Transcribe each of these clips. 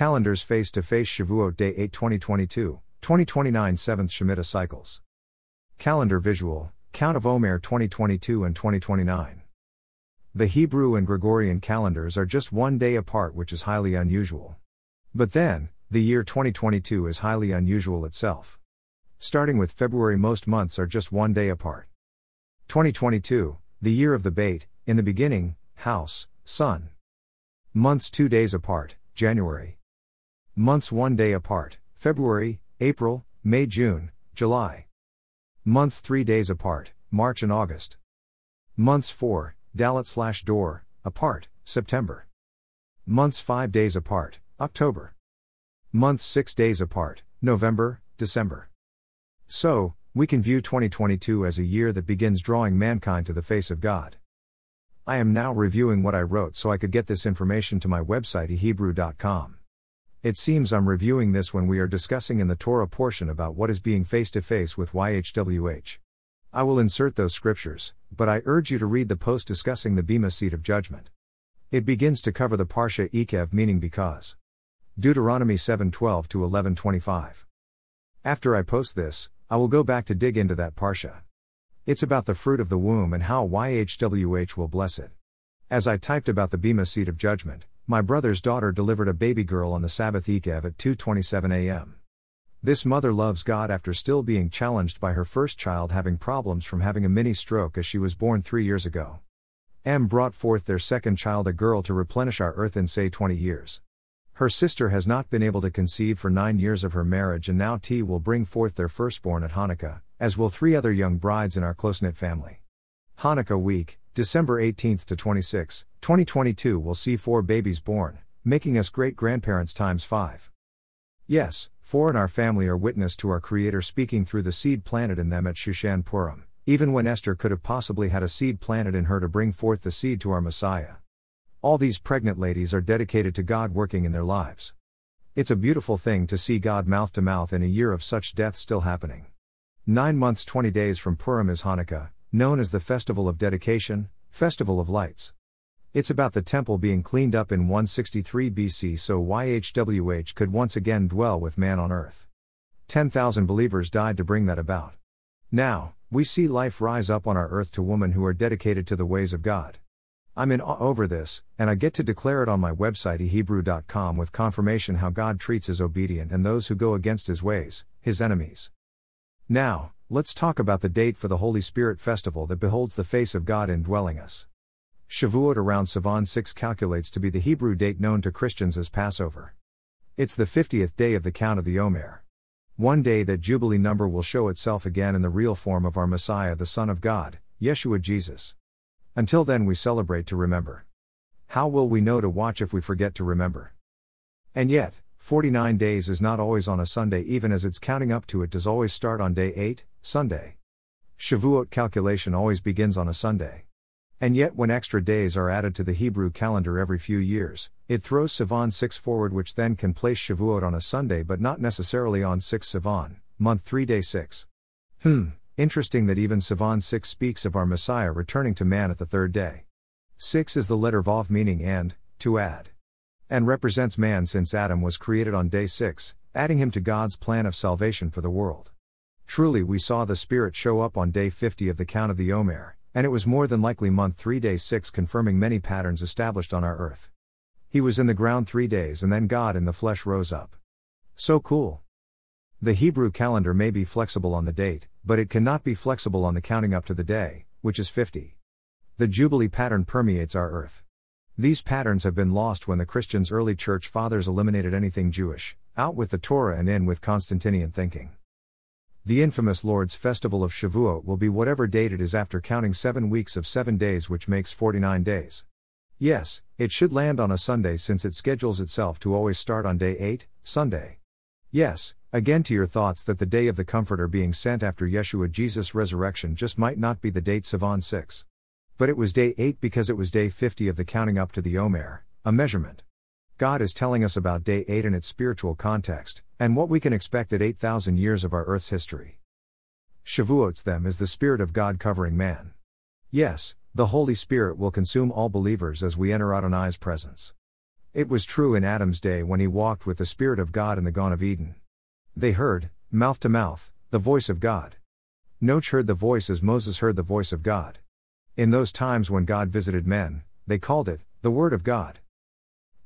Calendars face to face Shavuot Day 8 2022, 2029 7th Shemitah cycles. Calendar visual, Count of Omer 2022 and 2029. The Hebrew and Gregorian calendars are just one day apart, which is highly unusual. But then, the year 2022 is highly unusual itself. Starting with February, most months are just one day apart. 2022, the year of the bait, in the beginning, house, sun. Months two days apart, January. Months one day apart, February, April, May, June, July. Months three days apart, March and August. Months four, Dalet slash door, apart, September. Months five days apart, October. Months six days apart, November, December. So, we can view 2022 as a year that begins drawing mankind to the face of God. I am now reviewing what I wrote so I could get this information to my website yhebrew.com. It seems I'm reviewing this when we are discussing in the Torah portion about what is being face to face with YHWH. I will insert those scriptures, but I urge you to read the post discussing the Bema seat of judgment. It begins to cover the Parsha Ekev meaning because. Deuteronomy 7:12 to 11:25. After I post this, I will go back to dig into that Parsha. It's about the fruit of the womb and how YHWH will bless it. As I typed about the Bema seat of judgment, my brother's daughter delivered a baby girl on the Sabbath Ekev at 2:27 a.m. This mother loves God after still being challenged by her first child having problems from having a mini stroke as she was born 3 years ago. M brought forth their second child a girl to replenish our earth in say 20 years. Her sister has not been able to conceive for 9 years of her marriage and now T will bring forth their firstborn at Hanukkah, as will 3 other young brides in our close-knit family. Hanukkah week, December 18 to 26, 2022 will see four babies born, making us great grandparents times five. Yes, four in our family are witness to our Creator speaking through the seed planted in them at Shushan Purim, even when Esther could have possibly had a seed planted in her to bring forth the seed to our Messiah. All these pregnant ladies are dedicated to God working in their lives. It's a beautiful thing to see God mouth to mouth in a year of such death still happening. Nine months, 20 days from Purim is Hanukkah, known as the Festival of Dedication, Festival of Lights. It's about the temple being cleaned up in 163 BC so YHWH could once again dwell with man on earth. 10,000 believers died to bring that about. Now, we see life rise up on our earth to women who are dedicated to the ways of God. I'm in awe over this, and I get to declare it on my website yhebrew.com with confirmation how God treats his obedient and those who go against his ways, his enemies. Now, let's talk about the date for the Holy Spirit festival that beholds the face of God indwelling us. Shavuot around Sivan 6 calculates to be the Hebrew date known to Christians as Passover. It's the 50th day of the count of the Omer. One day that Jubilee number will show itself again in the real form of our Messiah, the Son of God, Yeshua Jesus. Until then, we celebrate to remember. How will we know to watch if we forget to remember? And yet, 49 days is not always on a Sunday, even as its counting up to it does always start on day 8, Sunday. Shavuot calculation always begins on a Sunday. And yet, when extra days are added to the Hebrew calendar every few years, it throws Sivan 6 forward, which then can place Shavuot on a Sunday but not necessarily on 6 Sivan, month 3 day 6. Hmm, interesting that even Sivan 6 speaks of our Messiah returning to man at the third day. 6 is the letter Vav meaning and, to add. And represents man since Adam was created on day 6, adding him to God's plan of salvation for the world. Truly, we saw the Spirit show up on day 50 of the count of the Omer, and it was more than likely month 3 day 6 confirming many patterns established on our earth. He was in the ground 3 days and then God in the flesh rose up. So cool. The Hebrew calendar may be flexible on the date, but it cannot be flexible on the counting up to the day, which is 50. The Jubilee pattern permeates our earth. These patterns have been lost when the Christians' early church fathers eliminated anything Jewish, out with the Torah and in with Constantinian thinking. The infamous Lord's festival of Shavuot will be whatever date it is after counting seven weeks of seven days, which makes 49 days. Yes, it should land on a Sunday since it schedules itself to always start on day 8, Sunday. Yes, again to your thoughts that the day of the Comforter being sent after Yeshua Jesus' resurrection just might not be the date Sivan 6. But it was day 8 because it was day 50 of the counting up to the Omer, a measurement. God is telling us about day 8 in its spiritual context, and what we can expect at 8,000 years of our Earth's history. Shavuot's them is the Spirit of God covering man. Yes, the Holy Spirit will consume all believers as we enter Adonai's presence. It was true in Adam's day when he walked with the Spirit of God in the Garden of Eden. They heard, mouth to mouth, the voice of God. Noach heard the voice as Moses heard the voice of God. In those times when God visited men, they called it, the Word of God.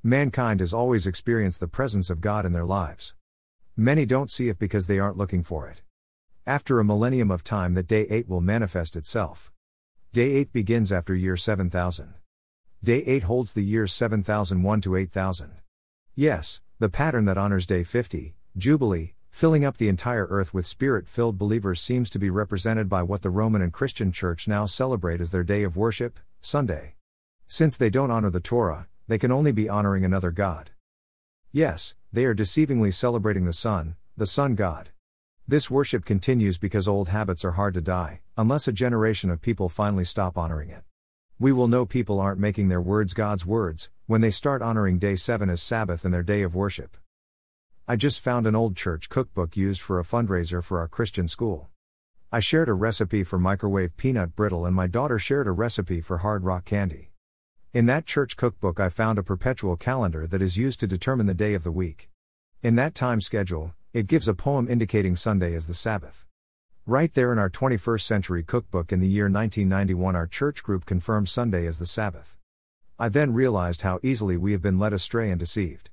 Mankind has always experienced the presence of God in their lives. Many don't see it because they aren't looking for it. After a millennium of time, that day 8 will manifest itself. Day 8 begins after year 7000. Day 8 holds the years 7001 to 8000. Yes, the pattern that honors day 50, Jubilee, filling up the entire earth with spirit filled believers seems to be represented by what the Roman and Christian Church now celebrate as their day of worship, Sunday. Since they don't honor the Torah, they can only be honoring another God. Yes, they are deceivingly celebrating the sun, the sun god. This worship continues because old habits are hard to die, unless a generation of people finally stop honoring it. We will know people aren't making their words God's words when they start honoring day 7 as Sabbath and their day of worship. I just found an old church cookbook used for a fundraiser for our Christian school. I shared a recipe for microwave peanut brittle and my daughter shared a recipe for hard rock candy. In that church cookbook, I found a perpetual calendar that is used to determine the day of the week. In that time schedule, it gives a poem indicating Sunday as the Sabbath. Right there in our 21st century cookbook in the year 1991, our church group confirmed Sunday as the Sabbath. I then realized how easily we have been led astray and deceived.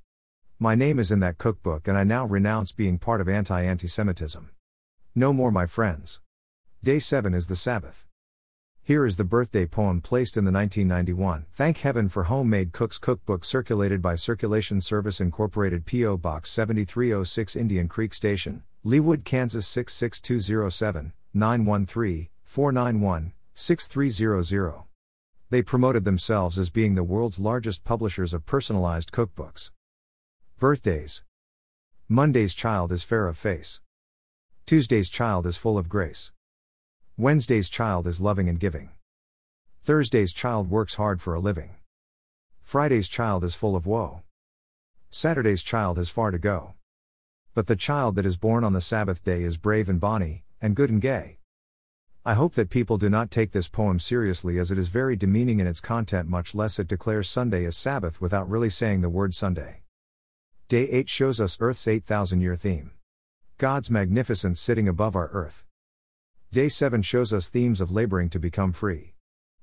My name is in that cookbook, and I now renounce being part of anti anti-Semitism. No more, my friends. Day 7 is the Sabbath. Here is the birthday poem placed in the 1991 Thank Heaven for Homemade Cooks Cookbook circulated by Circulation Service Incorporated P.O. Box 7306 Indian Creek Station, Leawood, Kansas 66207, 913 491 6300. They promoted themselves as being the world's largest publishers of personalized cookbooks. Birthdays Monday's child is fair of face. Tuesday's child is full of grace. Wednesday's child is loving and giving. Thursday's child works hard for a living. Friday's child is full of woe. Saturday's child has far to go. But the child that is born on the Sabbath day is brave and bonny, and good and gay. I hope that people do not take this poem seriously as it is very demeaning in its content, much less it declares Sunday as Sabbath without really saying the word Sunday. Day 8 shows us Earth's 8,000 year theme. God's magnificence sitting above our earth. Day 7 shows us themes of laboring to become free.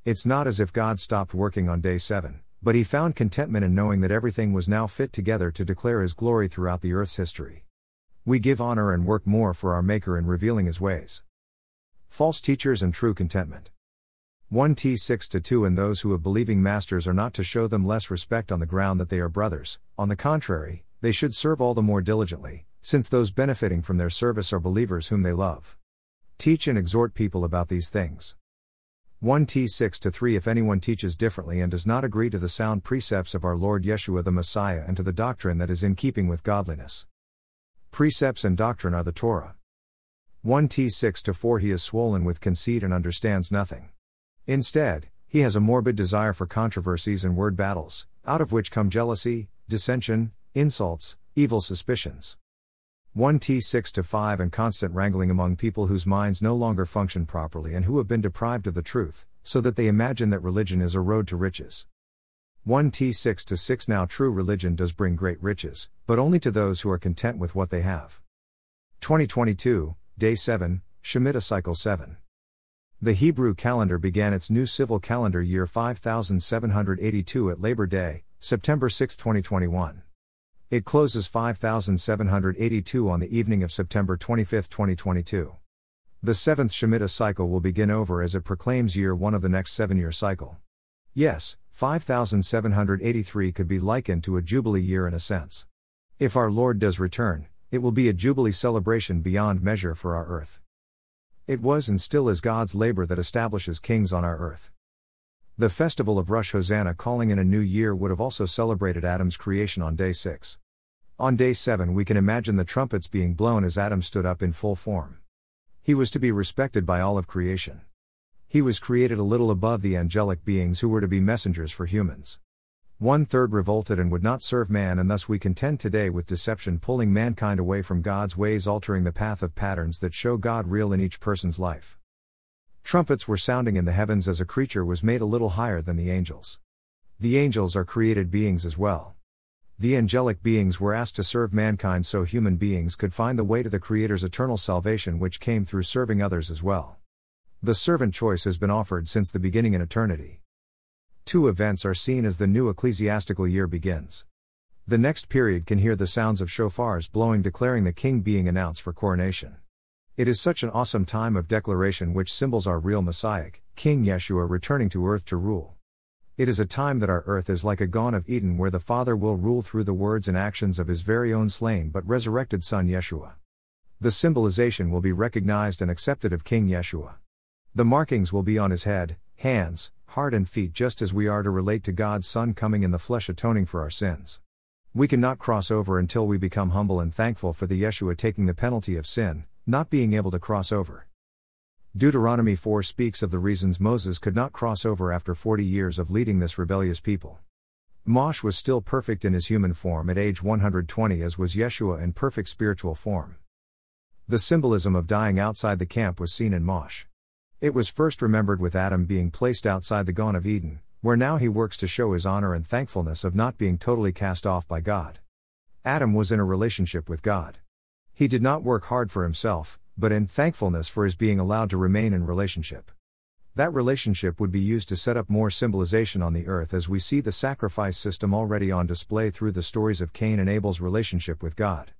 It's not as if God stopped working on day 7, but he found contentment in knowing that everything was now fit together to declare his glory throughout the earth's history. We give honor and work more for our Maker in revealing His ways. False teachers and true contentment. 1 T 6 to 2 And those who have believing masters are not to show them less respect on the ground that they are brothers, on the contrary, they should serve all the more diligently, since those benefiting from their service are believers whom they love. Teach and exhort people about these things. 1 T 6 to 3 If anyone teaches differently and does not agree to the sound precepts of our Lord Yeshua the Messiah and to the doctrine that is in keeping with godliness, Precepts and doctrine are the Torah. 1 T 6 to 4 He is swollen with conceit and understands nothing. Instead, he has a morbid desire for controversies and word battles, out of which come jealousy, dissension, insults, evil suspicions. 1 T 6 to 5 and constant wrangling among people whose minds no longer function properly and who have been deprived of the truth, so that they imagine that religion is a road to riches. 1 T 6 to 6 Now true religion does bring great riches, but only to those who are content with what they have. 2022, Day 7, Shemitah Cycle 7. The Hebrew calendar began its new civil calendar year 5782 at Labor Day, September 6, 2021. It closes 5782 on the evening of September 25, 2022. The seventh Shemitah cycle will begin over as it proclaims year one of the next seven year cycle. Yes, 5783 could be likened to a Jubilee year in a sense. If our Lord does return, it will be a Jubilee celebration beyond measure for our earth. It was and still is God's labor that establishes kings on our earth. The festival of Rosh Hashanah calling in a new year would have also celebrated Adam's creation on day 6. On day 7, we can imagine the trumpets being blown as Adam stood up in full form. He was to be respected by all of creation. He was created a little above the angelic beings who were to be messengers for humans. One third revolted and would not serve man, and thus we contend today with deception pulling mankind away from God's ways, altering the path of patterns that show God real in each person's life. Trumpets were sounding in the heavens as a creature was made a little higher than the angels. The angels are created beings as well. The angelic beings were asked to serve mankind so human beings could find the way to the Creator's eternal salvation, which came through serving others as well. The servant choice has been offered since the beginning in eternity. Two events are seen as the new ecclesiastical year begins. The next period can hear the sounds of shofars blowing, declaring the king being announced for coronation. It is such an awesome time of declaration which symbols our real Messiah, King Yeshua returning to earth to rule. It is a time that our earth is like a Garden of Eden where the Father will rule through the words and actions of his very own slain but resurrected Son Yeshua. The symbolization will be recognized and accepted of King Yeshua. The markings will be on his head, hands, heart, and feet just as we are to relate to God's Son coming in the flesh atoning for our sins. We cannot cross over until we become humble and thankful for the Yeshua taking the penalty of sin, not being able to cross over. Deuteronomy 4 speaks of the reasons Moses could not cross over after 40 years of leading this rebellious people. Mosh was still perfect in his human form at age 120, as was Yeshua in perfect spiritual form. The symbolism of dying outside the camp was seen in Mosh. It was first remembered with Adam being placed outside the Garden of Eden, where now he works to show his honor and thankfulness of not being totally cast off by God. Adam was in a relationship with God. He did not work hard for himself, but in thankfulness for his being allowed to remain in relationship. That relationship would be used to set up more symbolization on the earth as we see the sacrifice system already on display through the stories of Cain and Abel's relationship with God.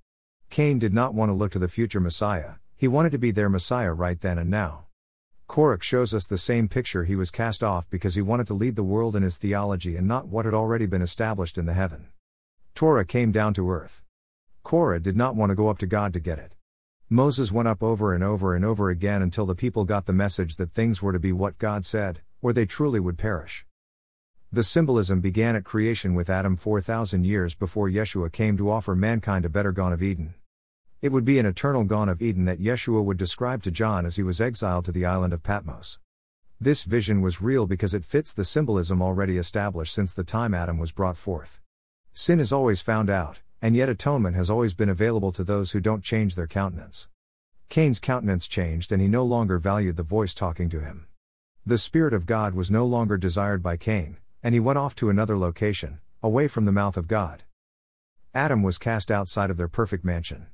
Cain did not want to look to the future Messiah, he wanted to be their Messiah right then and now. Korach shows us the same picture he was cast off because he wanted to lead the world in his theology and not what had already been established in the heaven. Torah came down to earth. Korah did not want to go up to God to get it. Moses went up over and over and over again until the people got the message that things were to be what God said, or they truly would perish. The symbolism began at creation with Adam 4,000 years before Yeshua came to offer mankind a better Garden of Eden. It would be an eternal Garden of Eden that Yeshua would describe to John as he was exiled to the island of Patmos. This vision was real because it fits the symbolism already established since the time Adam was brought forth. Sin is always found out, and yet atonement has always been available to those who don't change their countenance. Cain's countenance changed and he no longer valued the voice talking to him. The Spirit of God was no longer desired by Cain, and he went off to another location, away from the mouth of God. Adam was cast outside of their perfect mansion.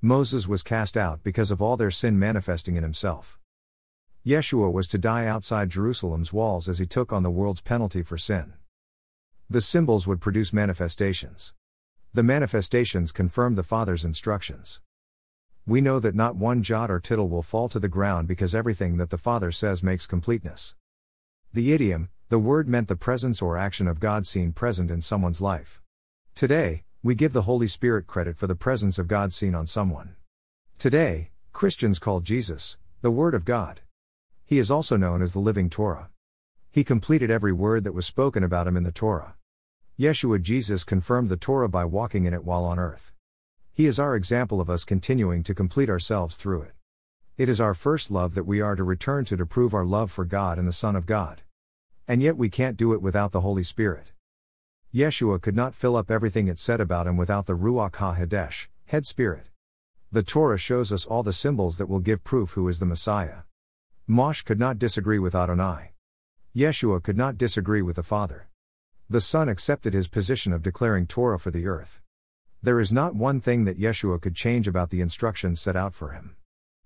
Moses was cast out because of all their sin manifesting in himself. Yeshua was to die outside Jerusalem's walls as he took on the world's penalty for sin. The symbols would produce manifestations. The manifestations confirm the Father's instructions. We know that not one jot or tittle will fall to the ground because everything that the Father says makes completeness. The idiom, the word meant the presence or action of God seen present in someone's life. Today, we give the Holy Spirit credit for the presence of God seen on someone. Today, Christians call Jesus, the Word of God. He is also known as the Living Torah. He completed every word that was spoken about him in the Torah. Yeshua Jesus confirmed the Torah by walking in it while on earth. He is our example of us continuing to complete ourselves through it. It is our first love that we are to return to to prove our love for God and the Son of God. And yet we can't do it without the Holy Spirit. Yeshua could not fill up everything it said about him without the Ruach HaKodesh, head spirit. The Torah shows us all the symbols that will give proof who is the Messiah. Mosh could not disagree with Adonai. Yeshua could not disagree with the Father. The Son accepted his position of declaring Torah for the earth. There is not one thing that Yeshua could change about the instructions set out for him.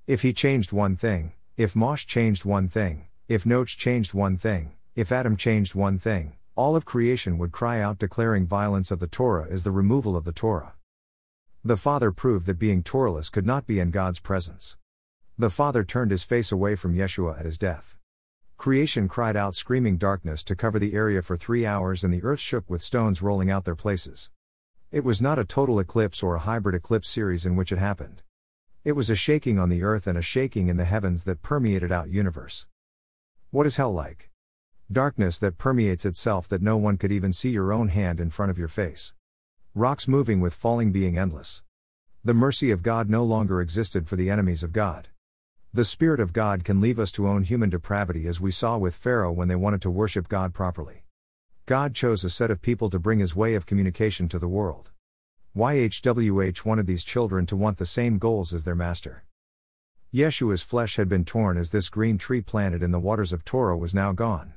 If he changed one thing, if Mosh changed one thing, if Noach changed one thing, if Adam changed one thing, all of creation would cry out declaring violence of the Torah is the removal of the Torah. The Father proved that being Torahless could not be in God's presence. The Father turned his face away from Yeshua at his death. Creation cried out, screaming darkness to cover the area for three hours, and the earth shook with stones rolling out their places. It was not a total eclipse or a hybrid eclipse series in which it happened. It was a shaking on the earth and a shaking in the heavens that permeated out universe. What is hell like? Darkness that permeates itself that no one could even see your own hand in front of your face. Rocks moving with falling being endless. The mercy of God no longer existed for the enemies of God. The Spirit of God can leave us to own human depravity as we saw with Pharaoh when they wanted to worship God properly. God chose a set of people to bring his way of communication to the world. YHWH wanted these children to want the same goals as their master. Yeshua's flesh had been torn as this green tree planted in the waters of Torah was now gone.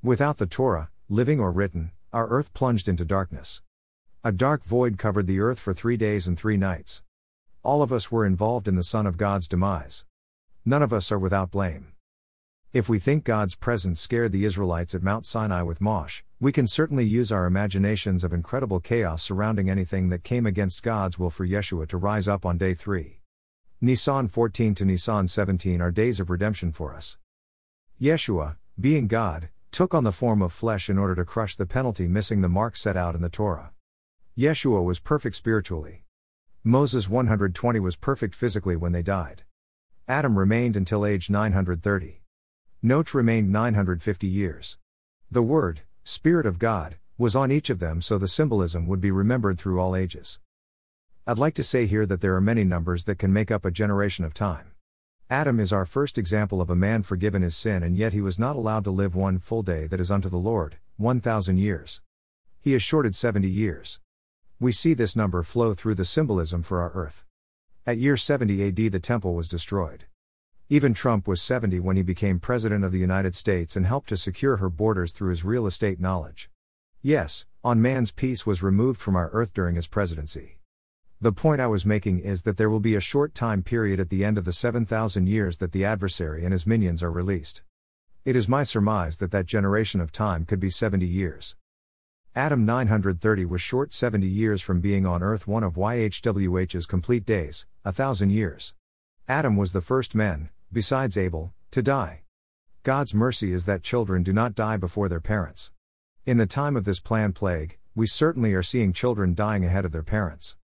Without the Torah, living or written, our earth plunged into darkness. A dark void covered the earth for three days and three nights. All of us were involved in the Son of God's demise. None of us are without blame. If we think God's presence scared the Israelites at Mount Sinai with Mosh, we can certainly use our imaginations of incredible chaos surrounding anything that came against God's will for Yeshua to rise up on day 3. Nisan 14 to Nisan 17 are days of redemption for us. Yeshua, being God, took on the form of flesh in order to crush the penalty missing the mark set out in the Torah. Yeshua was perfect spiritually. Moses 120 was perfect physically when they died. Adam remained until age 930. Noach remained 950 years. The Word, Spirit of God, was on each of them so the symbolism would be remembered through all ages. I'd like to say here that there are many numbers that can make up a generation of time. Adam is our first example of a man forgiven his sin and yet he was not allowed to live one full day that is unto the Lord, 1,000 years. He is shorted 70 years. We see this number flow through the symbolism for our earth. At year 70 AD, the temple was destroyed. Even Trump was 70 when he became President of the United States and helped to secure her borders through his real estate knowledge. Yes, on man's peace was removed from our earth during his presidency. The point I was making is that there will be a short time period at the end of the 7,000 years that the adversary and his minions are released. It is my surmise that that generation of time could be 70 years. Adam 930 was short 70 years from being on earth one of YHWH's complete days, a thousand years. Adam was the first man, besides Abel, to die. God's mercy is that children do not die before their parents. In the time of this planned plague, we certainly are seeing children dying ahead of their parents.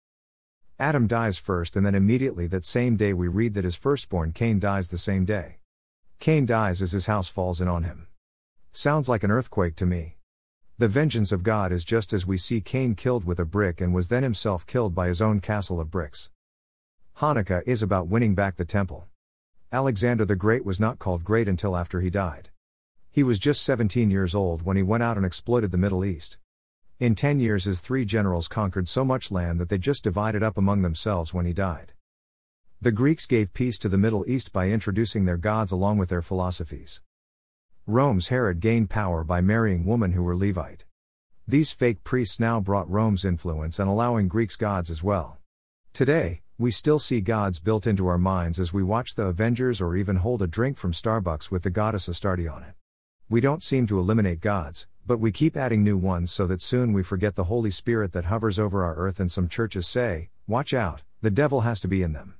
Adam dies first, and then immediately that same day we read that his firstborn Cain dies the same day. Cain dies as his house falls in on him. Sounds like an earthquake to me. The vengeance of God is just as we see Cain killed with a brick and was then himself killed by his own castle of bricks. Hanukkah is about winning back the temple. Alexander the Great was not called great until after he died. He was just 17 years old when he went out and exploited the Middle East. In 10 years, his three generals conquered so much land that they just divided up among themselves when he died. The Greeks gave peace to the Middle East by introducing their gods along with their philosophies. Rome's Herod gained power by marrying women who were Levite. These fake priests now brought Rome's influence and allowing Greeks' gods as well. Today, we still see gods built into our minds as we watch the Avengers or even hold a drink from Starbucks with the goddess Astarte on it. We don't seem to eliminate gods, but we keep adding new ones so that soon we forget the Holy Spirit that hovers over our earth, and some churches say, Watch out, the devil has to be in them.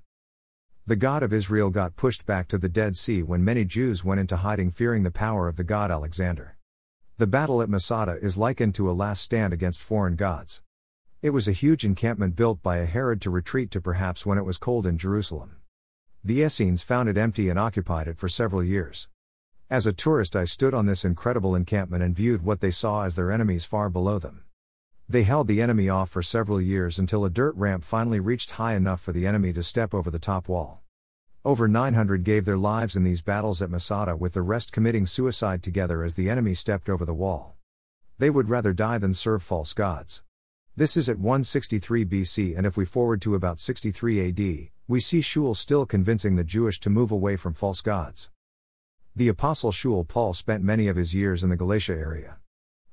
The God of Israel got pushed back to the Dead Sea when many Jews went into hiding fearing the power of the god Alexander. The battle at Masada is likened to a last stand against foreign gods. It was a huge encampment built by a Herod to retreat to perhaps when it was cold in Jerusalem. The Essenes found it empty and occupied it for several years. As a tourist, I stood on this incredible encampment and viewed what they saw as their enemies far below them. They held the enemy off for several years until a dirt ramp finally reached high enough for the enemy to step over the top wall. Over 900 gave their lives in these battles at Masada, with the rest committing suicide together as the enemy stepped over the wall. They would rather die than serve false gods. This is at 163 BC, and if we forward to about 63 AD, we see Shaul still convincing the Jewish to move away from false gods. The Apostle Shaul Paul spent many of his years in the Galatia area.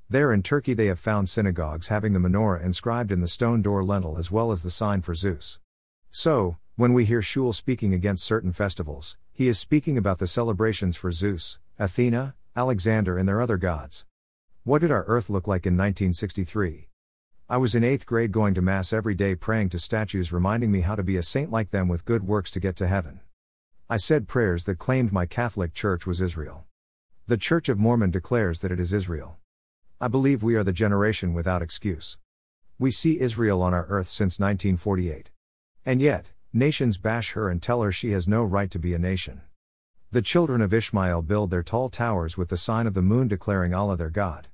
There in Turkey, they have found synagogues having the menorah inscribed in the stone door lintel as well as the sign for Zeus. So, when we hear Shaul speaking against certain festivals, he is speaking about the celebrations for Zeus, Athena, Alexander, and their other gods. What did our earth look like in 1963? I was in 8th grade going to Mass every day praying to statues reminding me how to be a saint like them with good works to get to heaven. I said prayers that claimed my Catholic Church was Israel. The Church of Mormon declares that it is Israel. I believe we are the generation without excuse. We see Israel on our earth since 1948. And yet, nations bash her and tell her she has no right to be a nation. The children of Ishmael build their tall towers with the sign of the moon declaring Allah their God.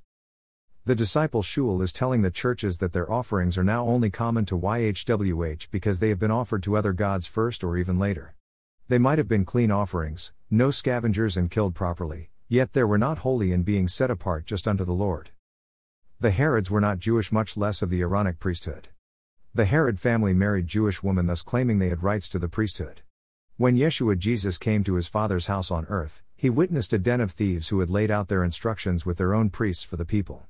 The disciple Shaul is telling the churches that their offerings are now only common to YHWH because they have been offered to other gods first or even later. They might have been clean offerings, no scavengers and killed properly, yet they were not holy in being set apart just unto the Lord. The Herods were not Jewish, much less of the Aaronic priesthood. The Herod family married Jewish women, thus claiming they had rights to the priesthood. When Yeshua Jesus came to his Father's house on earth, he witnessed a den of thieves who had laid out their instructions with their own priests for the people.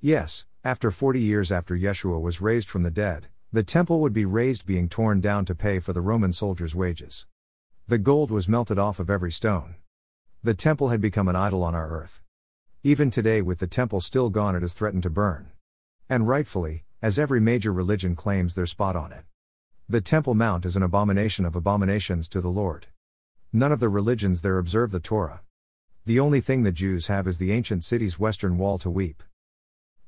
Yes, After 40 years after Yeshua was raised from the dead, the temple would be raised, being torn down to pay for the Roman soldiers' wages. The gold was melted off of every stone. The temple had become an idol on our earth. Even today, with the temple still gone, it is threatened to burn. And rightfully, as every major religion claims their spot on it. The Temple Mount is an abomination of abominations to the Lord. None of the religions there observe the Torah. The only thing the Jews have is the ancient city's western wall to weep.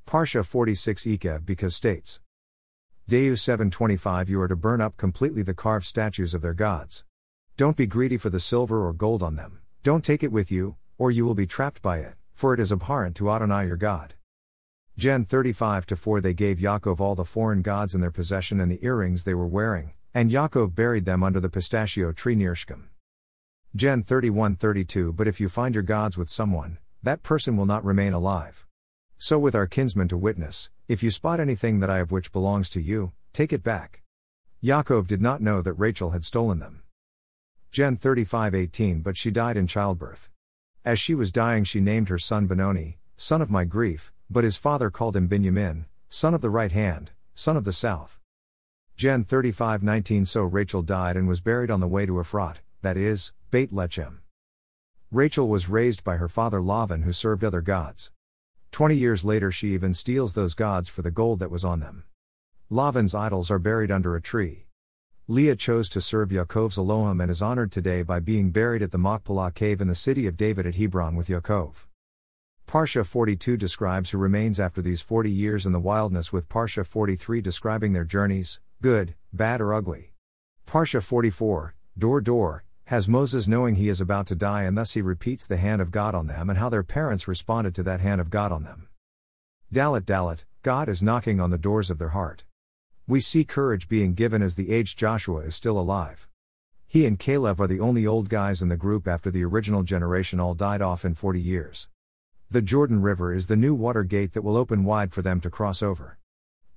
Parsha 46 Ekev because states. Deus 725 You are to burn up completely the carved statues of their gods. Don't be greedy for the silver or gold on them, don't take it with you, or you will be trapped by it, for it is abhorrent to Adonai your God. Gen 35 4 They gave Yaakov all the foreign gods in their possession and the earrings they were wearing, and Yaakov buried them under the pistachio tree near Shechem. Gen 31 32 But if you find your gods with someone, that person will not remain alive. So with our kinsmen to witness, if you spot anything that I have which belongs to you, take it back. Yaakov did not know that Rachel had stolen them. Gen 35:18 But she died in childbirth. As she was dying she named her son Benoni, son of my grief, but his father called him Binyamin, son of the right hand, son of the south. Gen 35:19 So Rachel died and was buried on the way to Ephrat, that is, Beit Lechem. Rachel was raised by her father Lavan who served other gods. Twenty years later she even steals those gods for the gold that was on them. Lavan's idols are buried under a tree. Leah chose to serve Yaakov's Elohim and is honored today by being buried at the Machpelah cave in the city of David at Hebron with Yaakov. Parsha 42 describes who remains after these 40 years in the wilderness, with Parsha 43 describing their journeys, good, bad, or ugly. Parsha 44, Door Door, has Moses knowing he is about to die, and thus he repeats the hand of God on them and how their parents responded to that hand of God on them. Dalet Dalet, God is knocking on the doors of their heart. We see courage being given as the aged Joshua is still alive. He and Caleb are the only old guys in the group after the original generation all died off in 40 years. The Jordan River is the new water gate that will open wide for them to cross over.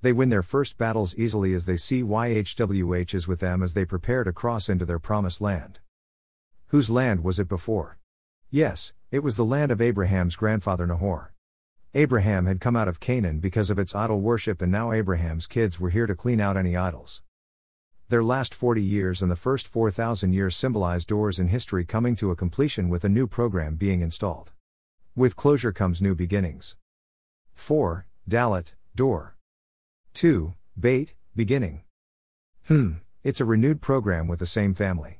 They win their first battles easily as they see YHWH is with them as they prepare to cross into their promised land. Whose land was it before? Yes, it was the land of Abraham's grandfather Nahor. Abraham had come out of Canaan because of its idol worship, and now Abraham's kids were here to clean out any idols. Their last 40 years and the first 4,000 years symbolize doors in history coming to a completion with a new program being installed. With closure comes new beginnings. 4. Dalet, door. 2. Beit, beginning. Hmm, it's a renewed program with the same family.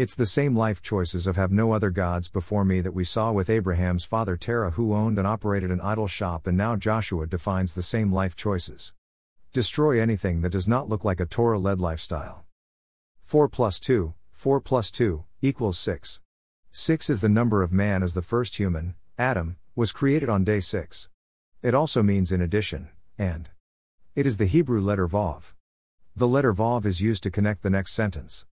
It's the same life choices of have no other gods before me that we saw with Abraham's father Terah, who owned and operated an idol shop, and now Joshua defines the same life choices. Destroy anything that does not look like a Torah led lifestyle. 4 plus 2, 4 plus 2, equals 6. 6 is the number of man as the first human, Adam, was created on day 6. It also means in addition, and. It is the Hebrew letter Vav. The letter Vav is used to connect the next sentence.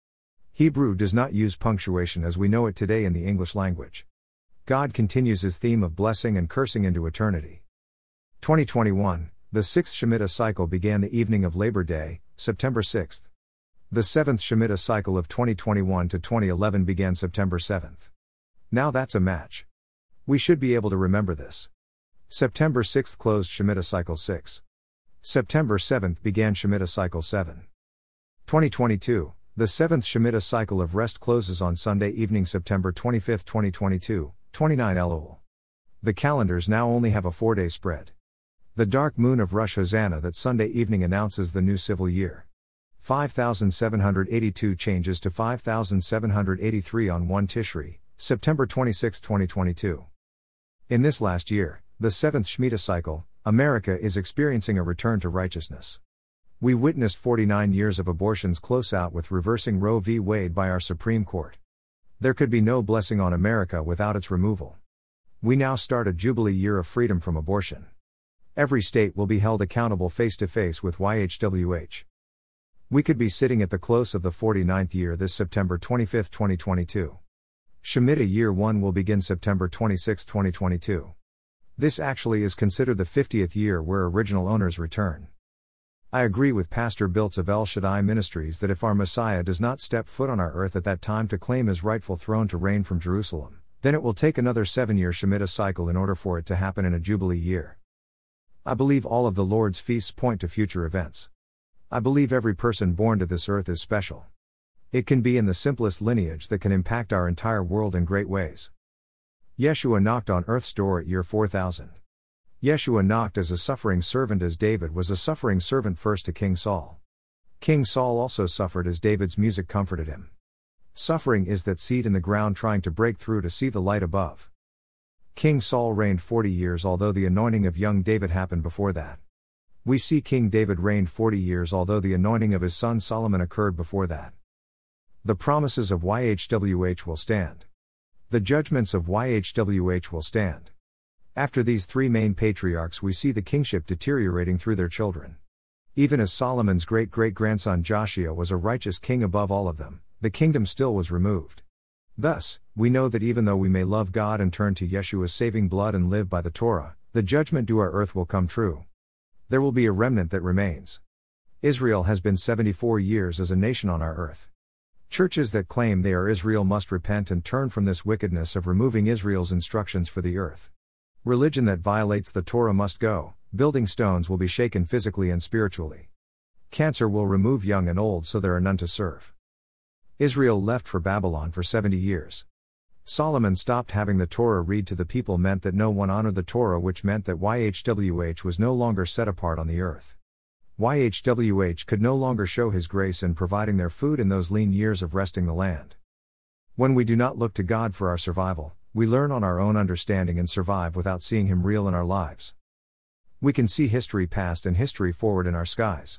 Hebrew does not use punctuation as we know it today in the English language. God continues his theme of blessing and cursing into eternity. 2021, the sixth Shemitah cycle began the evening of Labor Day, September 6th. The seventh Shemitah cycle of 2021 to 2011 began September 7th. Now that's a match. We should be able to remember this. September 6th closed Shemitah cycle 6. September 7th began Shemitah cycle 7. 2022, the seventh Shemitah cycle of rest closes on Sunday evening, September 25, 2022, 29 Elul. The calendars now only have a four day spread. The dark moon of Rosh Hashanah that Sunday evening announces the new civil year. 5,782 changes to 5,783 on 1 Tishri, September 26, 2022. In this last year, the seventh Shemitah cycle, America is experiencing a return to righteousness. We witnessed 49 years of abortions close out with reversing Roe v. Wade by our Supreme Court. There could be no blessing on America without its removal. We now start a Jubilee year of freedom from abortion. Every state will be held accountable face to face with YHWH. We could be sitting at the close of the 49th year this September 25, 2022. Shemitah Year 1 will begin September 26, 2022. This actually is considered the 50th year where original owners return. I agree with Pastor Biltz of El Shaddai Ministries that if our Messiah does not step foot on our earth at that time to claim his rightful throne to reign from Jerusalem, then it will take another seven year Shemitah cycle in order for it to happen in a Jubilee year. I believe all of the Lord's feasts point to future events. I believe every person born to this earth is special. It can be in the simplest lineage that can impact our entire world in great ways. Yeshua knocked on earth's door at year 4000. Yeshua knocked as a suffering servant as David was a suffering servant first to King Saul. King Saul also suffered as David's music comforted him. Suffering is that seed in the ground trying to break through to see the light above. King Saul reigned 40 years, although the anointing of young David happened before that. We see King David reigned 40 years, although the anointing of his son Solomon occurred before that. The promises of YHWH will stand. The judgments of YHWH will stand. After these three main patriarchs, we see the kingship deteriorating through their children. Even as Solomon's great great grandson Joshua was a righteous king above all of them, the kingdom still was removed. Thus, we know that even though we may love God and turn to Yeshua's saving blood and live by the Torah, the judgment to our earth will come true. There will be a remnant that remains. Israel has been 74 years as a nation on our earth. Churches that claim they are Israel must repent and turn from this wickedness of removing Israel's instructions for the earth. Religion that violates the Torah must go, building stones will be shaken physically and spiritually. Cancer will remove young and old so there are none to serve. Israel left for Babylon for 70 years. Solomon stopped having the Torah read to the people meant that no one honored the Torah, which meant that YHWH was no longer set apart on the earth. YHWH could no longer show his grace in providing their food in those lean years of resting the land. When we do not look to God for our survival, we learn on our own understanding and survive without seeing Him real in our lives. We can see history past and history forward in our skies.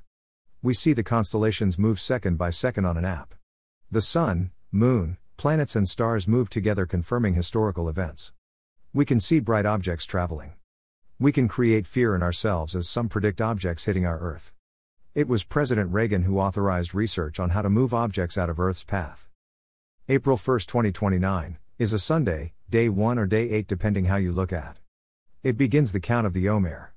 We see the constellations move second by second on an app. The sun, moon, planets, and stars move together, confirming historical events. We can see bright objects traveling. We can create fear in ourselves as some predict objects hitting our Earth. It was President Reagan who authorized research on how to move objects out of Earth's path. April 1, 2029, is a Sunday, day 1 or day 8 depending how you look at. It It begins the count of the Omer.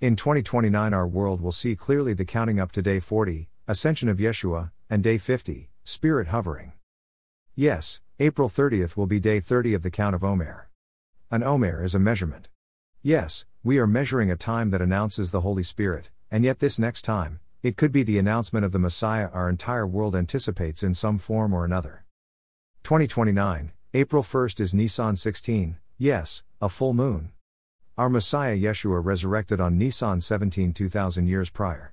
In 2029 our world will see clearly the counting up to day 40, ascension of Yeshua, and day 50, Spirit hovering. Yes, April 30th will be day 30 of the count of Omer. An Omer is a measurement. Yes, we are measuring a time that announces the Holy Spirit, and yet this next time, it could be the announcement of the Messiah our entire world anticipates in some form or another. 2029, April 1st is Nisan 16, yes, a full moon. Our Messiah Yeshua resurrected on Nisan 17 2000 years prior.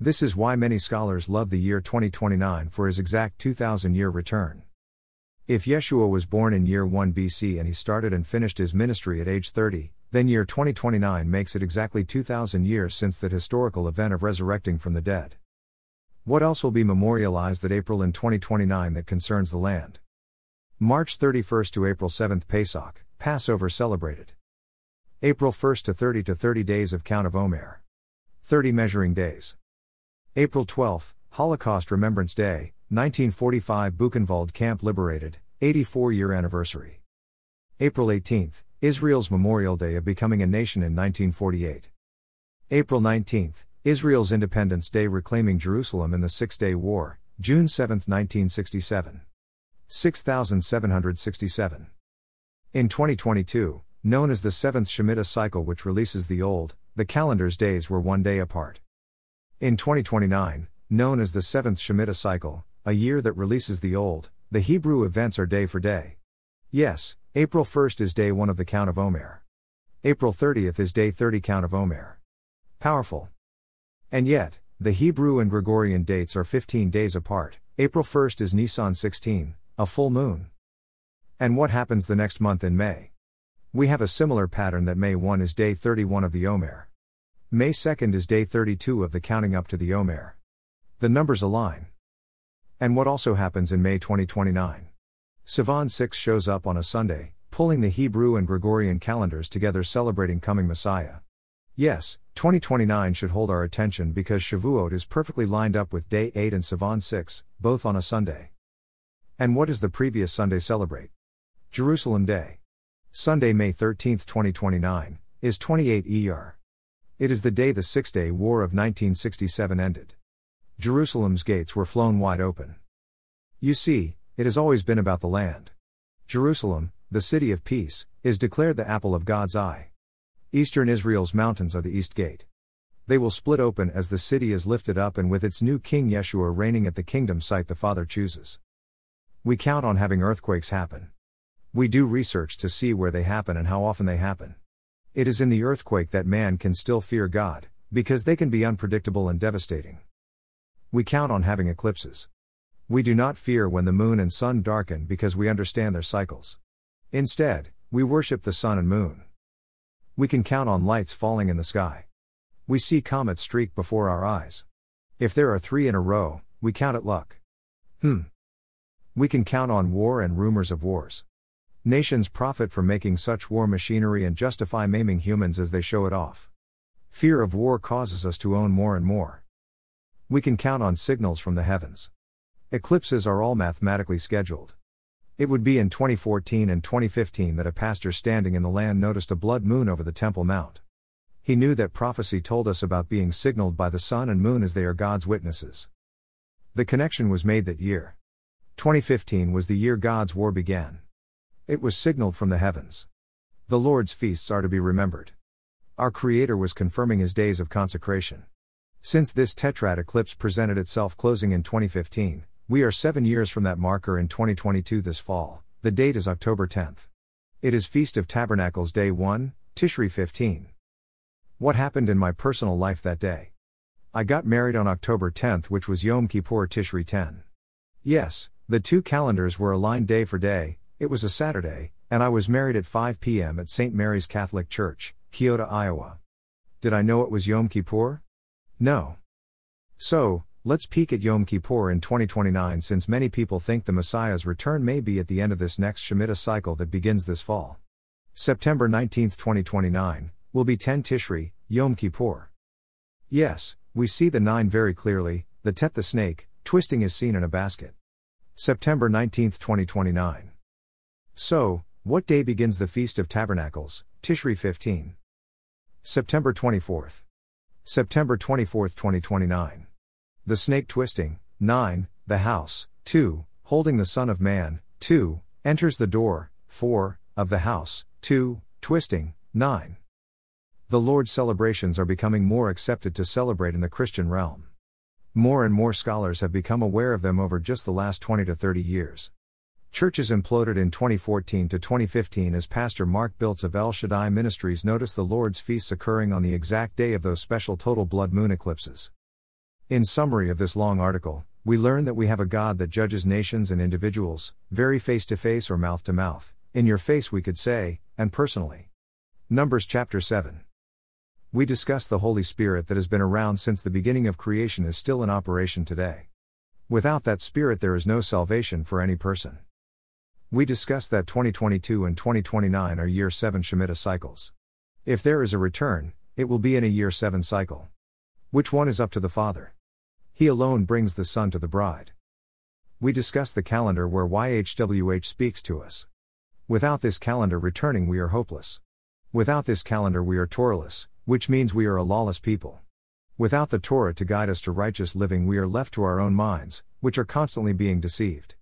This is why many scholars love the year 2029 for his exact 2000 year return. If Yeshua was born in year 1 BC and he started and finished his ministry at age 30, then year 2029 makes it exactly 2000 years since that historical event of resurrecting from the dead. What else will be memorialized that April in 2029 that concerns the land? March 31st to April 7th Pesach, Passover celebrated. April 1st to 30 to 30 days of Count of Omer. 30 measuring days. April 12, Holocaust Remembrance Day, 1945 Buchenwald Camp liberated, 84 year anniversary. April 18, Israel's Memorial Day of becoming a nation in 1948. April 19, Israel's Independence Day reclaiming Jerusalem in the Six Day War, June 7, 1967. 6767. In 2022, known as the seventh Shemitah cycle, which releases the old, the calendar's days were one day apart. In 2029, known as the seventh Shemitah cycle, a year that releases the old, the Hebrew events are day for day. Yes, April 1st is day 1 of the count of Omer. April 30th is day 30 count of Omer. Powerful. And yet, the Hebrew and Gregorian dates are 15 days apart. April 1st is Nisan 16, a full moon. And what happens the next month in May? We have a similar pattern that May 1 is day 31 of the Omer. May 2nd is day 32 of the counting up to the Omer. The numbers align. And what also happens in May 2029? Sivan 6 shows up on a Sunday, pulling the Hebrew and Gregorian calendars together celebrating coming Messiah. Yes, 2029 should hold our attention because Shavuot is perfectly lined up with day 8 and Sivan 6, both on a Sunday. And what does the previous Sunday celebrate? Jerusalem Day. Sunday, May 13, 2029, is 28 ER. It is the day the Six Day War of 1967 ended. Jerusalem's gates were flown wide open. You see, it has always been about the land. Jerusalem, the city of peace, is declared the apple of God's eye. Eastern Israel's mountains are the East Gate. They will split open as the city is lifted up and with its new king Yeshua reigning at the kingdom site the Father chooses. We count on having earthquakes happen. We do research to see where they happen and how often they happen. It is in the earthquake that man can still fear God, because they can be unpredictable and devastating. We count on having eclipses. We do not fear when the moon and sun darken because we understand their cycles. Instead, we worship the sun and moon. We can count on lights falling in the sky. We see comets streak before our eyes. If there are three in a row, we count it luck. Hmm. We can count on war and rumors of wars. Nations profit from making such war machinery and justify maiming humans as they show it off. Fear of war causes us to own more and more. We can count on signals from the heavens. Eclipses are all mathematically scheduled. It would be in 2014 and 2015 that a pastor standing in the land noticed a blood moon over the Temple Mount. He knew that prophecy told us about being signaled by the sun and moon as they are God's witnesses. The connection was made that year. 2015 was the year God's war began. It was signaled from the heavens. The Lord's feasts are to be remembered. Our Creator was confirming his days of consecration. Since this tetrad eclipse presented itself closing in 2015, we are seven years from that marker in 2022 this fall. The date is October 10th. It is Feast of Tabernacles Day 1, Tishri 15. What happened in my personal life that day? I got married on October 10th, which was Yom Kippur Tishri 10. Yes, the two calendars were aligned day for day, it was a Saturday, and I was married at 5 p.m. at St. Mary's Catholic Church, Keota, Iowa. Did I know it was Yom Kippur? No. So, Let's peek at Yom Kippur in 2029 since many people think the Messiah's return may be at the end of this next Shemitah cycle that begins this fall. September 19, 2029, will be 10 Tishri, Yom Kippur. Yes, we see the 9 very clearly, the Tet the snake, twisting is seen in a basket. September 19, 2029. So, what day begins the Feast of Tabernacles, Tishri 15? September 24th. September 24, 2029. The snake twisting, 9, the house, 2, holding the Son of Man, 2, enters the door, 4, of the house, 2, twisting, 9. The Lord's celebrations are becoming more accepted to celebrate in the Christian realm. More and more scholars have become aware of them over just the last 20 to 30 years. Churches imploded in 2014 to 2015 as Pastor Mark Biltz of El Shaddai Ministries noticed the Lord's feasts occurring on the exact day of those special total blood moon eclipses. In summary of this long article, we learn that we have a God that judges nations and individuals, very face to face or mouth to mouth, in your face we could say, and personally. Numbers chapter 7. We discuss the Holy Spirit that has been around since the beginning of creation is still in operation today. Without that Spirit, there is no salvation for any person. We discuss that 2022 and 2029 are year 7 Shemitah cycles. If there is a return, it will be in a year 7 cycle. Which one is up to the Father? He alone brings the Son to the bride. We discuss the calendar where YHWH speaks to us. Without this calendar returning, we are hopeless. Without this calendar, we are Torahless, which means we are a lawless people. Without the Torah to guide us to righteous living, we are left to our own minds, which are constantly being deceived.